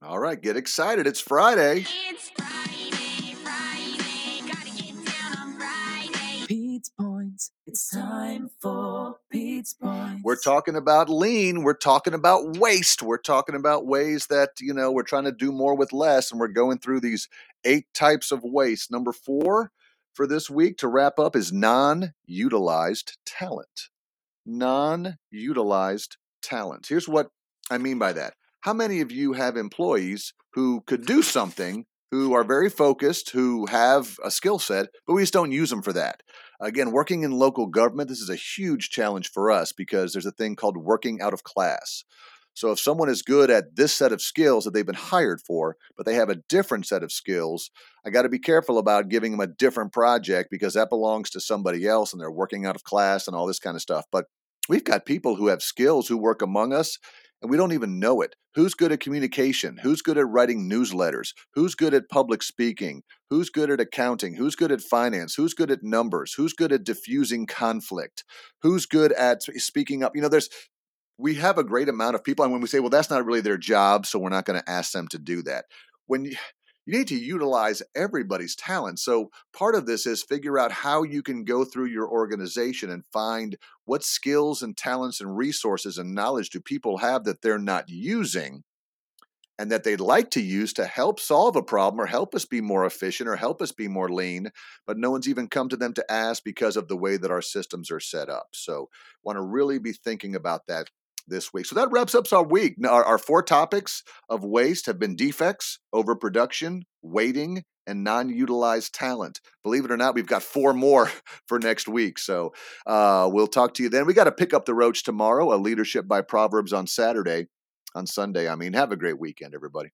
All right, get excited. It's Friday. It's Friday, Friday, gotta get down on Friday. Pete's Points. It's time for Pete's Points. We're talking about lean. We're talking about waste. We're talking about ways that, you know, we're trying to do more with less. And we're going through these eight types of waste. Number four for this week to wrap up is non utilized talent. Non utilized talent. Here's what I mean by that. How many of you have employees who could do something, who are very focused, who have a skill set, but we just don't use them for that? Again, working in local government, this is a huge challenge for us because there's a thing called working out of class. So if someone is good at this set of skills that they've been hired for, but they have a different set of skills, I got to be careful about giving them a different project because that belongs to somebody else and they're working out of class and all this kind of stuff. But we've got people who have skills who work among us and we don't even know it. Who's good at communication? Who's good at writing newsletters? Who's good at public speaking? Who's good at accounting? Who's good at finance? Who's good at numbers? Who's good at diffusing conflict? Who's good at speaking up? You know, there's we have a great amount of people and when we say well that's not really their job so we're not going to ask them to do that when you, you need to utilize everybody's talent so part of this is figure out how you can go through your organization and find what skills and talents and resources and knowledge do people have that they're not using and that they'd like to use to help solve a problem or help us be more efficient or help us be more lean, but no one's even come to them to ask because of the way that our systems are set up. So, want to really be thinking about that this week. So that wraps up our week. Our, our four topics of waste have been defects, overproduction, waiting, and non-utilized talent. Believe it or not, we've got four more for next week. So uh, we'll talk to you then. We got to pick up the roach tomorrow. A leadership by Proverbs on Saturday, on Sunday. I mean, have a great weekend, everybody.